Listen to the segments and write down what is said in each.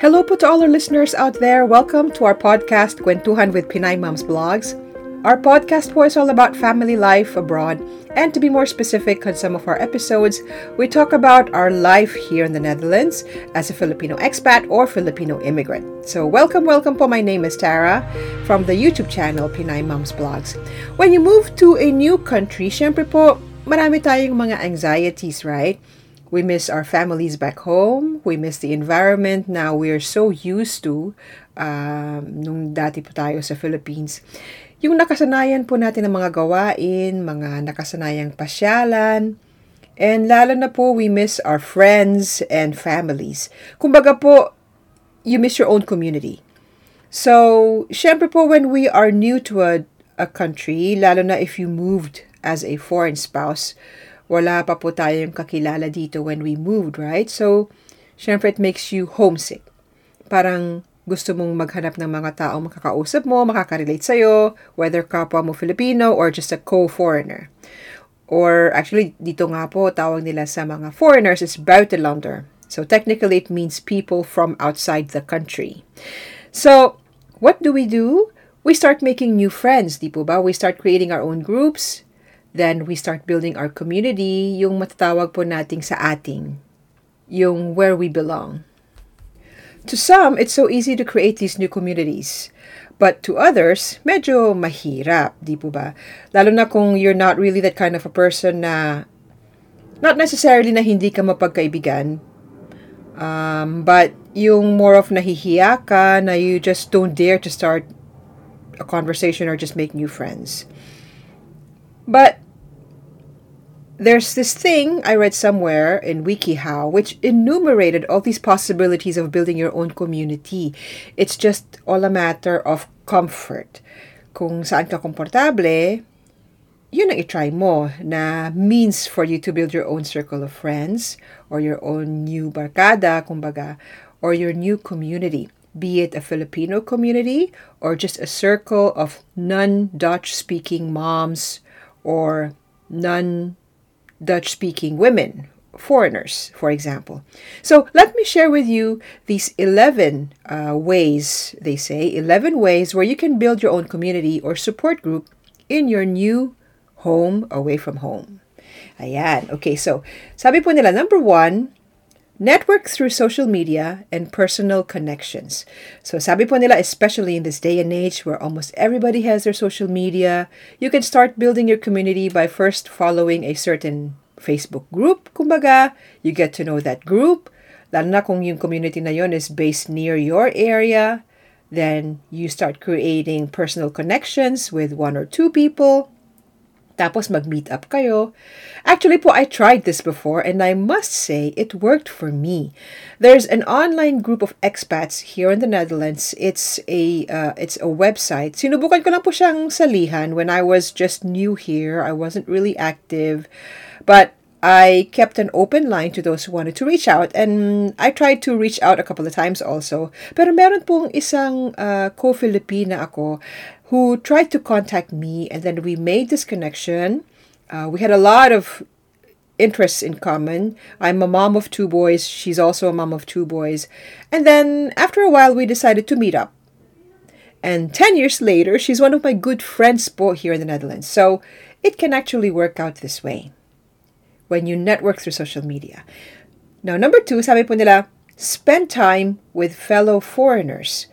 Hello po to all our listeners out there. Welcome to our podcast, Kwentuhan with Pinay Moms Blogs. Our podcast po is all about family life abroad, and to be more specific on some of our episodes, we talk about our life here in the Netherlands as a Filipino expat or Filipino immigrant. So welcome, welcome po. My name is Tara from the YouTube channel Pinay Moms Blogs. When you move to a new country, syempre po, marami tayong mga anxieties, right? We miss our families back home. We miss the environment now we're so used to um, nung dati po tayo sa Philippines. Yung nakasanayan po natin ng mga gawain, mga nakasanayang pasyalan, and lalo na po we miss our friends and families. Kumbaga po, you miss your own community. So, syempre po when we are new to a, a country, lalo na if you moved as a foreign spouse, wala pa po tayong kakilala dito when we moved, right? So, syempre it makes you homesick. Parang gusto mong maghanap ng mga taong makakausap mo, makaka-relate sa'yo, whether kapwa mo Filipino or just a co-foreigner. Or actually, dito nga po, tawag nila sa mga foreigners is buitenlander. So technically, it means people from outside the country. So, what do we do? We start making new friends, di po ba? We start creating our own groups. Then, we start building our community, yung matatawag po nating sa ating, yung where we belong. To some, it's so easy to create these new communities. But to others, medyo mahirap, di po ba? Lalo na kung you're not really that kind of a person na not necessarily na hindi ka mapagkaibigan, um, but yung more of nahihiya ka na you just don't dare to start a conversation or just make new friends. But there's this thing I read somewhere in WikiHow which enumerated all these possibilities of building your own community. It's just all a matter of comfort. Kung saan ka komportable, yun ang itry mo na means for you to build your own circle of friends or your own new barkada, kumbaga, or your new community. Be it a Filipino community or just a circle of non-Dutch speaking moms or non Dutch speaking women, foreigners, for example. So let me share with you these 11 uh, ways, they say, 11 ways where you can build your own community or support group in your new home away from home. Ayan. Okay, so sabi po nila, number one, network through social media and personal connections. So sabi po nila, especially in this day and age where almost everybody has their social media, you can start building your community by first following a certain Facebook group. Kumbaga, you get to know that group. Lalo na kung yung community na yon is based near your area, then you start creating personal connections with one or two people. Tapos mag-meet up kayo. Actually po, I tried this before and I must say it worked for me. There's an online group of expats here in the Netherlands. It's a uh, it's a website. Sinubukan ko lang po siyang salihan when I was just new here. I wasn't really active. But I kept an open line to those who wanted to reach out and I tried to reach out a couple of times also. Pero meron pong isang uh, co-Filipina ako who tried to contact me and then we made this connection. Uh, we had a lot of interests in common. I'm a mom of two boys. She's also a mom of two boys. And then after a while, we decided to meet up. And 10 years later, she's one of my good friends here in the Netherlands. So it can actually work out this way when you network through social media. Now, number two, sabi po nila, spend time with fellow foreigners.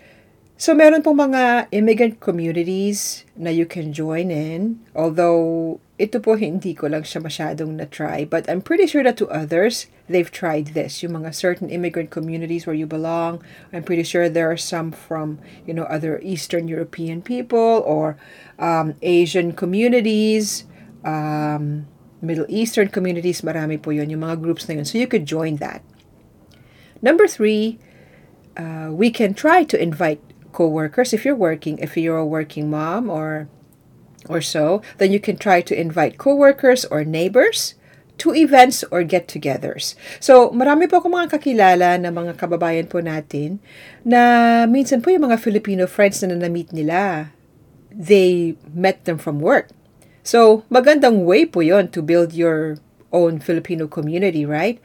So, meron pong mga immigrant communities na you can join in. Although, ito po hindi ko lang siya masyadong na-try. But I'm pretty sure that to others, they've tried this. Yung mga certain immigrant communities where you belong. I'm pretty sure there are some from, you know, other Eastern European people or um, Asian communities. Um, Middle Eastern communities, marami po yun, yung mga groups na yun. So you could join that. Number three, uh, we can try to invite co-workers if you're working, if you're a working mom or or so, then you can try to invite co-workers or neighbors to events or get-togethers. So, marami po akong mga kakilala na mga kababayan po natin na minsan po yung mga Filipino friends na na-meet nila, they met them from work. So, magandang way po yon to build your own Filipino community, right?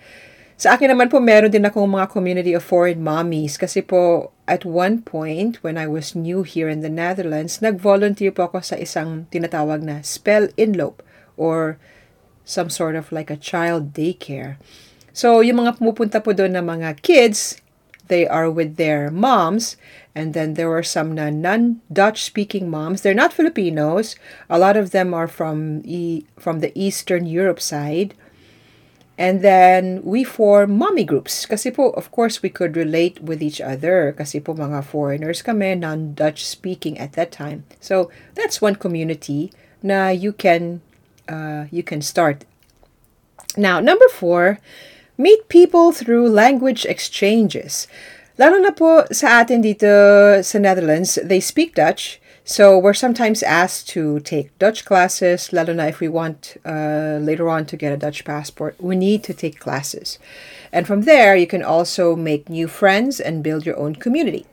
Sa akin naman po, meron din akong mga community of foreign mommies kasi po at one point when I was new here in the Netherlands, nag-volunteer po ako sa isang tinatawag na spell inlope or some sort of like a child daycare. So, yung mga pumupunta po doon na mga kids, they are with their moms and then there were some non-Dutch speaking moms. They're not Filipinos. A lot of them are from e- from the Eastern Europe side. And then we form mommy groups. Kasi po, of course, we could relate with each other. Kasi po mga foreigners kami, non-Dutch speaking at that time. So that's one community na you can uh, you can start. Now, number four, meet people through language exchanges. Lalo na po sa atin dito sa Netherlands, they speak Dutch. So we're sometimes asked to take Dutch classes, lalo na if we want uh, later on to get a Dutch passport, we need to take classes. And from there, you can also make new friends and build your own community.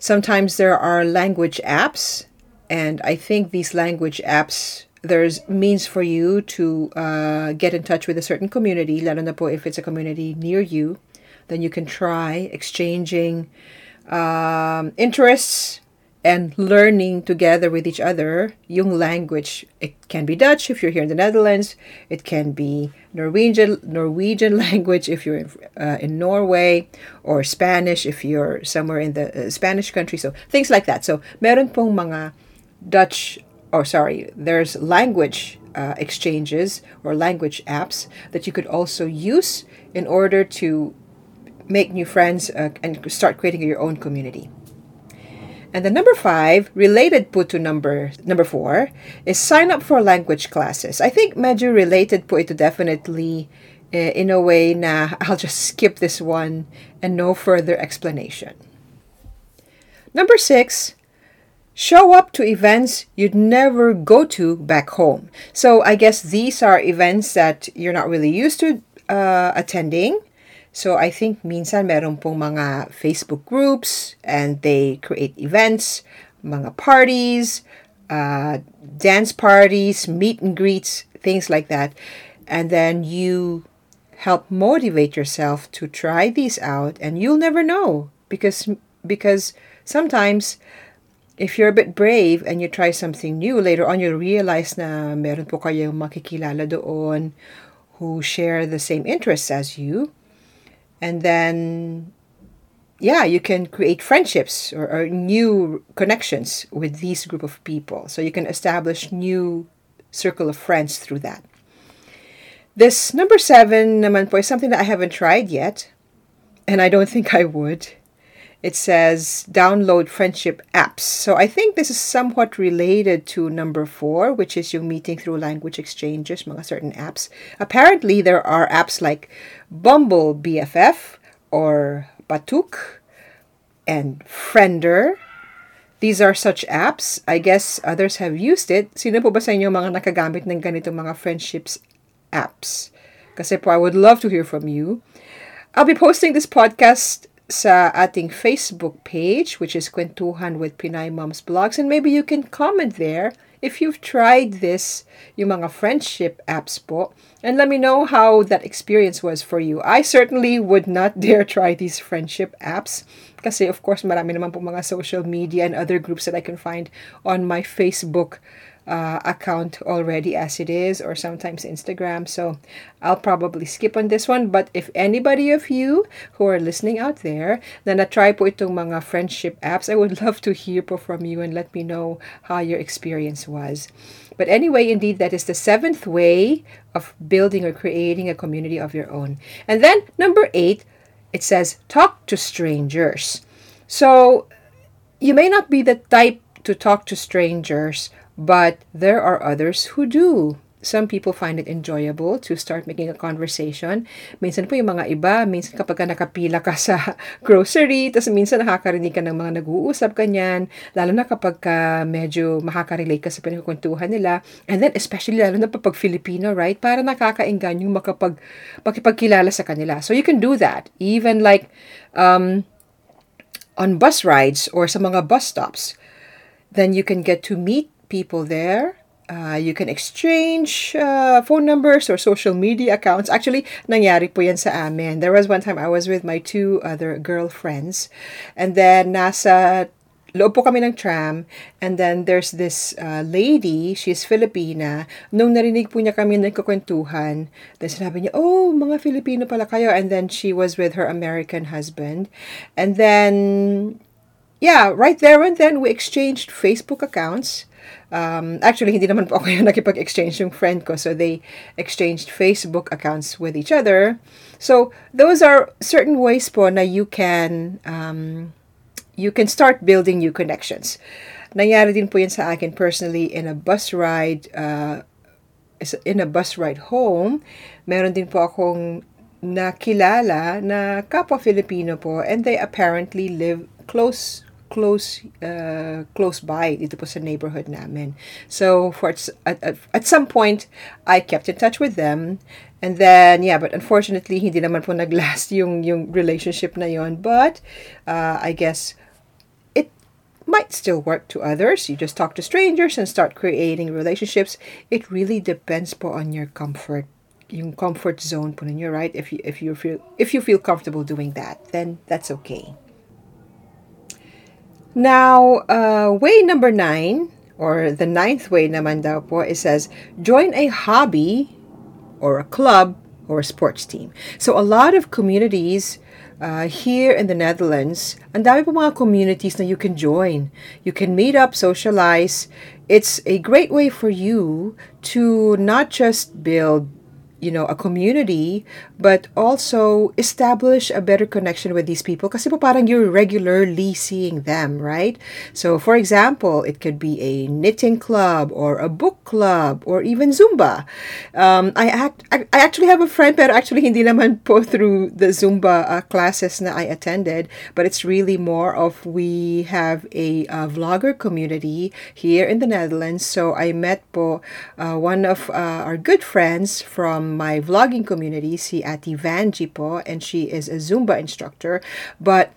Sometimes there are language apps, and I think these language apps there's means for you to uh, get in touch with a certain community, lalo if it's a community near you, then you can try exchanging um, interests and learning together with each other yung language. It can be Dutch if you're here in the Netherlands. It can be Norwegian Norwegian language if you're in, uh, in Norway, or Spanish if you're somewhere in the uh, Spanish country. So things like that. So meron pong mga Dutch, or sorry, there's language uh, exchanges or language apps that you could also use in order to make new friends uh, and start creating your own community. And the number five, related po to number number four, is sign up for language classes. I think medyo related po ito definitely uh, in a way na I'll just skip this one and no further explanation. Number six, show up to events you'd never go to back home. So I guess these are events that you're not really used to uh, attending so I think minsan meron pong mga Facebook groups and they create events, mga parties, uh, dance parties, meet and greets, things like that. And then you help motivate yourself to try these out and you'll never know because because sometimes if you're a bit brave and you try something new later on you'll realize na meron po kayong makikilala doon who share the same interests as you. And then yeah you can create friendships or, or, new connections with these group of people. So you can establish new circle of friends through that. This number seven naman po is something that i haven't tried yet and i don't think i would it says download friendship apps so i think this is somewhat related to number four which is you meeting through language exchanges mga certain apps apparently there are apps like Bumble BFF or Patook and Friender. These are such apps. I guess others have used it. Sino po ba sa inyo mga nakagamit ng ganitong mga friendships apps? Kasi po, I would love to hear from you. I'll be posting this podcast sa ating Facebook page, which is Kwentuhan with Pinay Moms Blogs, and maybe you can comment there if you've tried this, yung mga friendship apps po, and let me know how that experience was for you. I certainly would not dare try these friendship apps kasi of course marami naman po mga social media and other groups that I can find on my Facebook uh, account already as it is, or sometimes Instagram. So I'll probably skip on this one. But if anybody of you who are listening out there na na-try po itong mga friendship apps, I would love to hear from you and let me know how your experience was. But anyway, indeed, that is the seventh way of building or creating a community of your own. And then number eight, it says talk to strangers. So you may not be the type to talk to strangers But there are others who do. Some people find it enjoyable to start making a conversation. Minsan po yung mga iba, minsan kapag ka nakapila ka sa grocery, tapos minsan nakakarinig ka ng mga nag-uusap kanyan, lalo na kapag ka medyo makaka-relate ka sa pinagkwentuhan nila. And then, especially lalo na pag Filipino, right? Para nakakainggan yung makapag, makipagkilala sa kanila. So you can do that. Even like, um, on bus rides or sa mga bus stops, then you can get to meet people there Uh, you can exchange uh, phone numbers or social media accounts. Actually, nangyari po yan sa amin. There was one time I was with my two other girlfriends and then nasa loob po kami ng tram and then there's this uh, lady, she's Filipina. Nung narinig po niya kami nagkukwentuhan, then sinabi niya, oh, mga Filipino pala kayo. And then she was with her American husband. And then, yeah, right there and then we exchanged Facebook accounts. Um, actually, hindi naman po ako yung nakipag-exchange yung friend ko. So, they exchanged Facebook accounts with each other. So, those are certain ways po na you can um, you can start building new connections. Nangyari din po yan sa akin personally in a bus ride, uh, in a bus ride home. Meron din po akong nakilala na kapwa Filipino po and they apparently live close close uh, close by It was a neighborhood namin. So for at, at, at some point I kept in touch with them and then yeah but unfortunately hindi naman po naglast yung yung relationship na yon but uh, I guess it might still work to others. You just talk to strangers and start creating relationships. It really depends po on your comfort, yung comfort zone po ninyo, right? If you if you feel if you feel comfortable doing that, then that's okay. Now, uh, way number nine, or the ninth way naman daw po, it says, join a hobby or a club or a sports team. So a lot of communities uh, here in the Netherlands, and dami po mga communities na you can join. You can meet up, socialize. It's a great way for you to not just build you know, a community, but also establish a better connection with these people kasi po parang you're regularly seeing them, right? So, for example, it could be a knitting club or a book club or even Zumba. Um, I, act, I, I actually have a friend pero actually hindi naman po through the Zumba uh, classes na I attended, but it's really more of we have a, a vlogger community here in the Netherlands. So, I met po uh, one of uh, our good friends from my vlogging community, si Ati Vanji po, and she is a Zumba instructor. But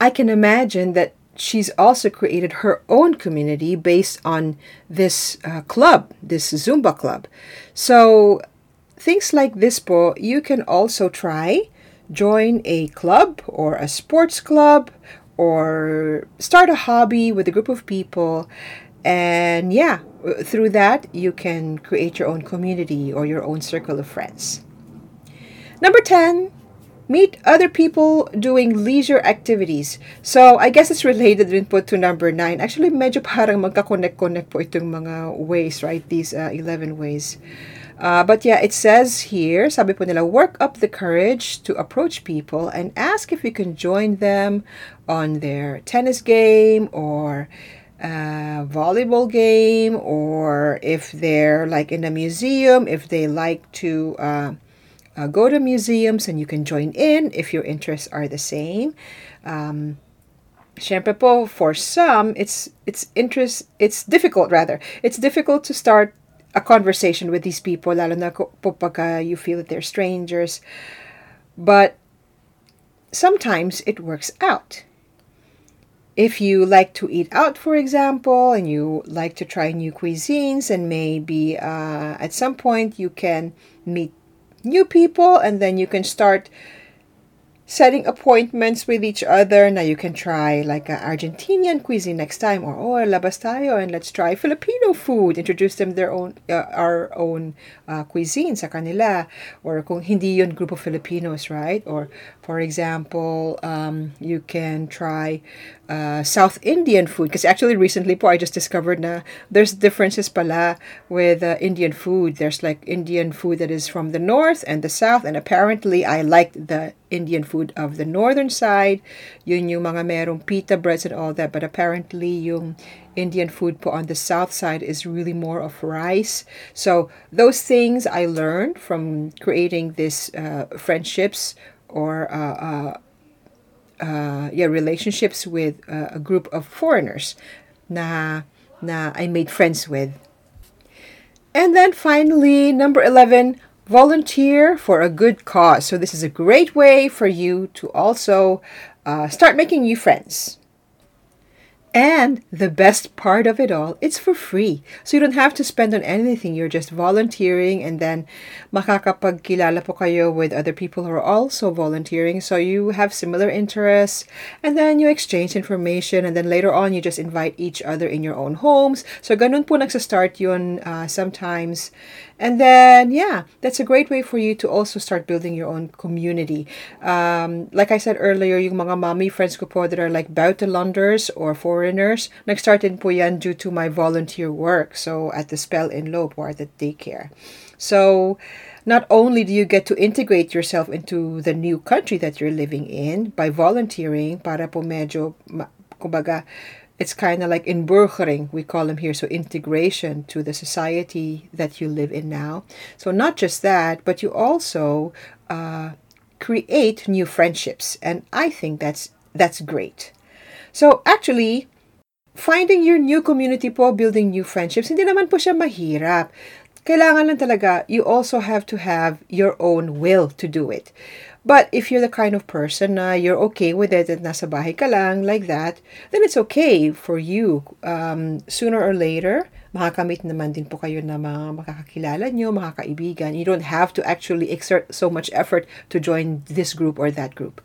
I can imagine that she's also created her own community based on this uh, club, this Zumba club. So things like this po, you can also try join a club or a sports club or start a hobby with a group of people and yeah, through that, you can create your own community or your own circle of friends. Number 10, meet other people doing leisure activities. So, I guess it's related rin to number 9. Actually, medyo parang magka-connect-connect po itong mga ways, right? These uh, 11 ways. Uh, but yeah, it says here, sabi po nila, work up the courage to approach people and ask if you can join them on their tennis game or uh, volleyball game or if they're like in a museum, if they like to uh, uh, go to museums and you can join in if your interests are the same. Um, Siyempre po, for some, it's it's interest it's difficult rather. It's difficult to start a conversation with these people, lalo na po pagka you feel that they're strangers. But sometimes it works out. If you like to eat out, for example, and you like to try new cuisines, and maybe uh, at some point you can meet new people and then you can start setting appointments with each other. Now you can try like an Argentinian cuisine next time, or oh, labas tayo and let's try Filipino food. Introduce them their own, uh, our own uh, cuisine sa kanila. Or kung hindi yun group of Filipinos, right? Or for example, um, you can try uh, South Indian food. Because actually recently po, I just discovered na there's differences pala with uh, Indian food. There's like Indian food that is from the north and the south. And apparently I liked the Indian food of the northern side. Yun yung mga merong pita breads and all that. But apparently yung Indian food po on the south side is really more of rice. So those things I learned from creating these uh, friendships or uh, uh, uh, yeah relationships with uh, a group of foreigners na na I made friends with. And then finally, number 11, volunteer for a good cause. So, this is a great way for you to also uh, start making new friends. And the best part of it all, it's for free. So you don't have to spend on anything. You're just volunteering and then makakapagkilala po kayo with other people who are also volunteering. So you have similar interests and then you exchange information and then later on you just invite each other in your own homes. So ganun po nagsa-start yun uh, sometimes. And then, yeah, that's a great way for you to also start building your own community. Um, like I said earlier, yung mga mommy friends ko po that are like buitenlanders or foreigners, nag-start din po yan due to my volunteer work. So, at the Speelinloop or the daycare. So, not only do you get to integrate yourself into the new country that you're living in by volunteering para po medyo, kumbaga, it's kind of like inburgering, we call them here, so integration to the society that you live in now. So, not just that, but you also uh, create new friendships, and I think that's that's great. So, actually, finding your new community po, building new friendships, hindi naman po siya mahirap. Kailangan lang talaga, you also have to have your own will to do it. But if you're the kind of person na you're okay with it at nasa bahay ka lang, like that, then it's okay for you. Um, sooner or later, makakamit naman din po kayo na mga makakakilala nyo, mga kaibigan. You don't have to actually exert so much effort to join this group or that group.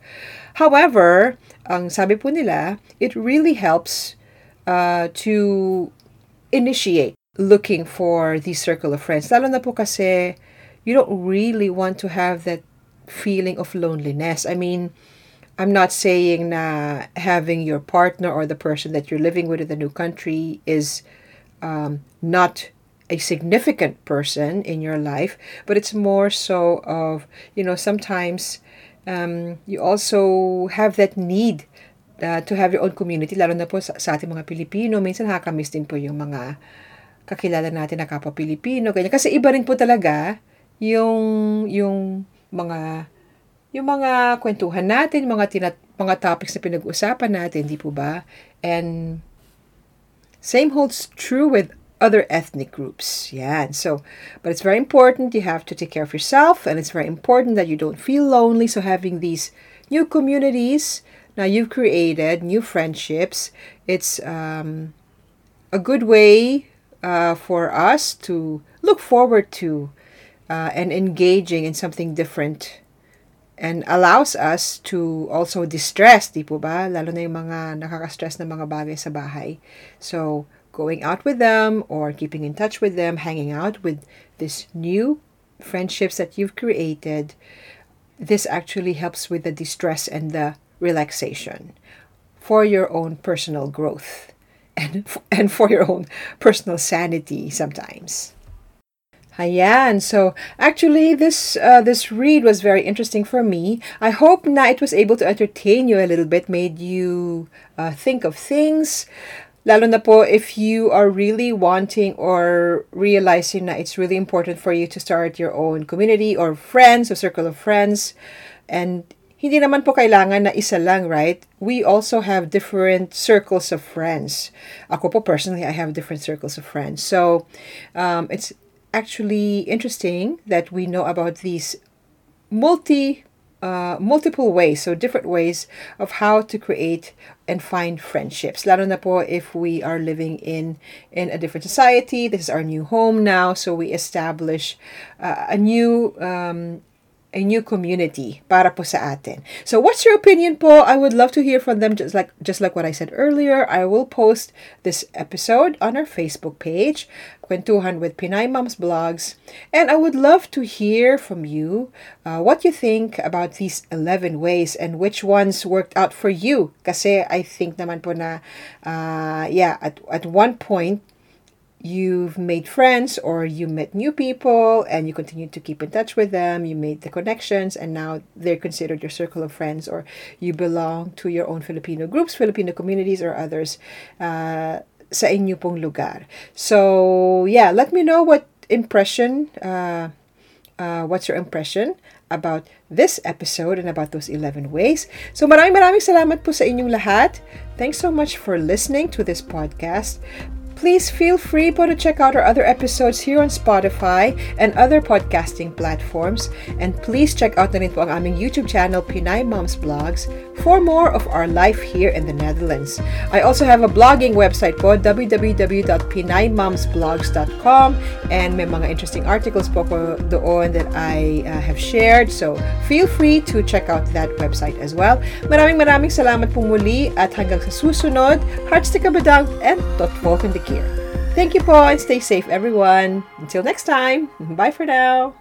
However, ang sabi po nila, it really helps uh, to initiate looking for the circle of friends. Lalo na po kasi you don't really want to have that feeling of loneliness. I mean, I'm not saying na having your partner or the person that you're living with in the new country is um, not a significant person in your life, but it's more so of, you know, sometimes um, you also have that need uh, to have your own community, lalo na po sa, sa ating mga Pilipino. Minsan nakakamiss din po yung mga kakilala natin na kapwa Pilipino, ganyan. Kasi iba rin po talaga yung, yung mga yung mga kwentuhan natin, mga tinat mga topics na pinag-usapan natin, di po ba? And same holds true with other ethnic groups. Yeah. And so, but it's very important you have to take care of yourself and it's very important that you don't feel lonely. So having these new communities now you've created, new friendships, it's um, a good way uh, for us to look forward to uh, and engaging in something different and allows us to also distress, di po ba? Lalo na yung mga nakaka-stress na mga bagay sa bahay. So, going out with them or keeping in touch with them, hanging out with this new friendships that you've created, this actually helps with the distress and the relaxation for your own personal growth and, and for your own personal sanity sometimes. Yeah, and So actually, this uh, this read was very interesting for me. I hope it was able to entertain you a little bit, made you uh, think of things. Lalo na po if you are really wanting or realizing that it's really important for you to start your own community or friends or circle of friends. And hindi naman po kailangan na isa lang, right? We also have different circles of friends. Ako po personally, I have different circles of friends. So um, it's actually interesting that we know about these multi uh, multiple ways, so different ways of how to create and find friendships. Lalo na po if we are living in in a different society. This is our new home now, so we establish uh, a new um, a new community para po sa atin. So what's your opinion po? I would love to hear from them just like just like what I said earlier. I will post this episode on our Facebook page, Kwentuhan with Pinay Moms Blogs, and I would love to hear from you uh, what you think about these 11 ways and which ones worked out for you. Kasi I think naman po na uh, yeah, at at one point you've made friends or you met new people and you continue to keep in touch with them you made the connections and now they're considered your circle of friends or you belong to your own filipino groups filipino communities or others uh, sa inyo pong lugar so yeah let me know what impression uh, uh, what's your impression about this episode and about those 11 ways. So maraming maraming salamat po sa inyong lahat. Thanks so much for listening to this podcast. Please feel free to check out our other episodes here on Spotify and other podcasting platforms. And please check out na rin aming YouTube channel, Pinay Moms Blogs, for more of our life here in the Netherlands. I also have a blogging website po, www.pinaymomsblogs.com and may mga interesting articles po ko doon that I uh, have shared. So, feel free to check out that website as well. Maraming maraming salamat po muli at hanggang sa susunod, hearts to kabadang and tot volgende keer. Thank you, Paul, and stay safe, everyone. Until next time, bye for now.